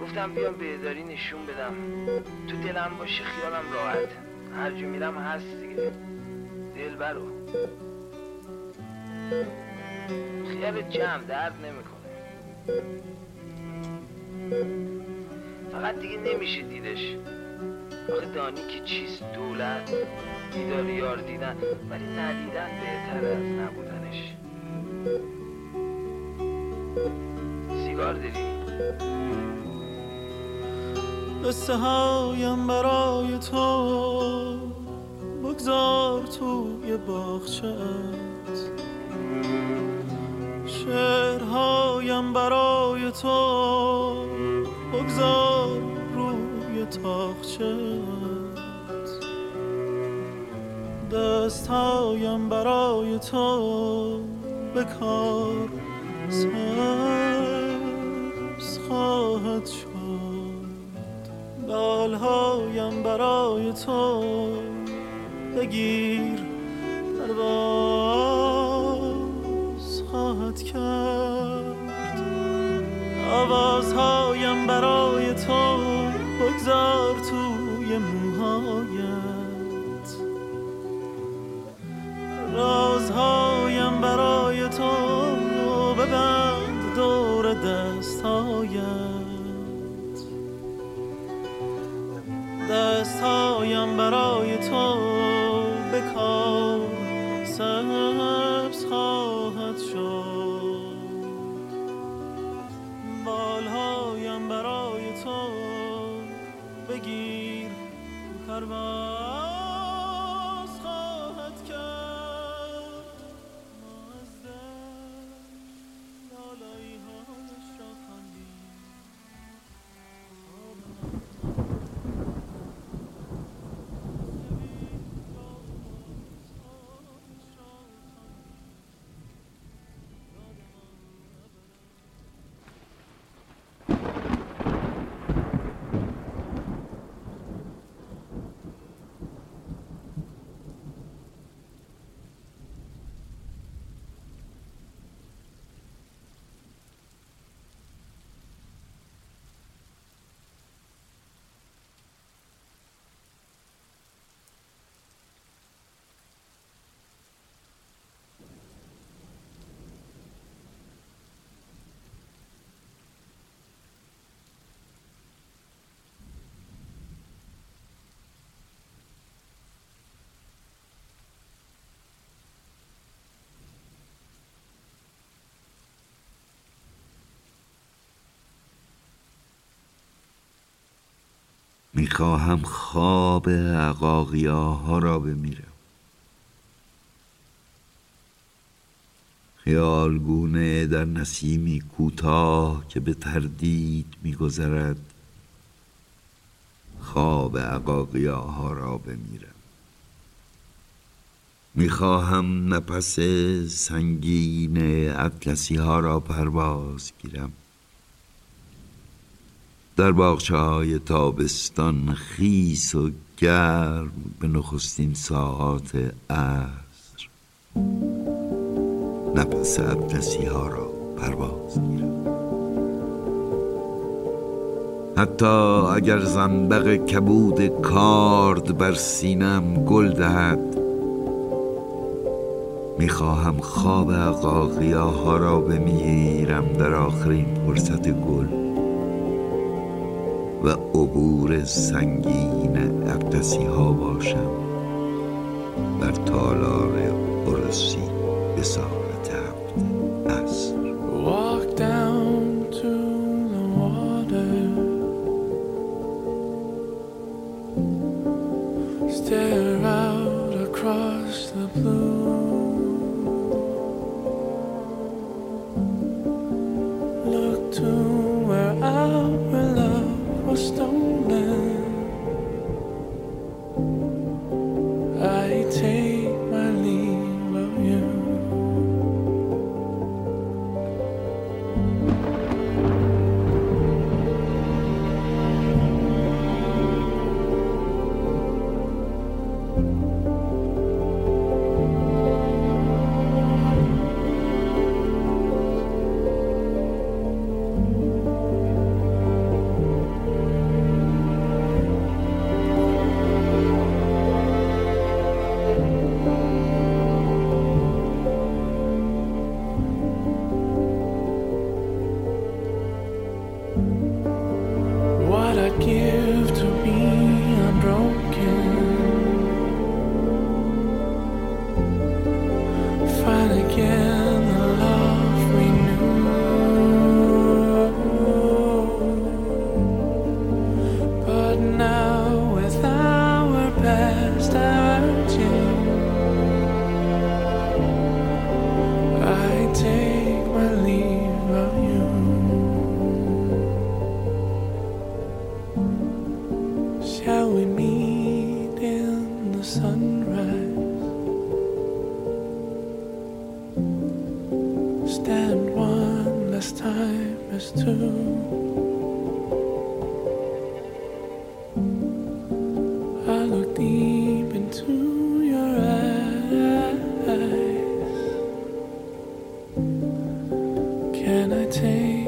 گفتم بیام بهداری نشون بدم. تو دلم باشه خیالم راحت. هر جو میرم هست دیگه. دل برو خیال جمع درد نمی‌کنه. فقط دیگه نمیشه دیدش. آخه دانی که چیست دولت. دیدار یار دیدن. ولی ندیدن بهتر از نبودنش. سیگار داری؟ قصه هایم برای تو. بگذار توی باغچت شعرهایم برای تو. بگذار روی تاخچت دستهایم برای تو. بکار سبز خواهد شد. بالهایم برای تو بگیر. پرواز خواهد کرد. آوازهایم برای تو بگذار توی موهایت. رازهایم برای تو ببند دور دستهایت برای تو بکار سبز خواهد شد. بالهایم برای تو بگیر پرواز می‌خواهم خواب عقاقیاها را بمیرم. خیالگونه در نسیمی کوتاه که به تردید میگذرد خواب عقاقیاها را بمیرم. می‌خواهم نفس سنگین اطلسی ها را پرواز گیرم. در باغچه های تابستان خیس و گرم به نخستین ساعات عصر. نفس اطلسی ها را پرواز گیرم حتی اگر زنبق کبود کارد بر سینم گل دهد می‌خواهم خواب عقاقیا ها را بمیرم در آخرین فرصت گل. و عبور سنگین اقدسی ها باشم بر تالار عرسی به ساعت هفته عصر Walk down to the water. Stare out across the blue. you. I look deep into your eyes. Can I take?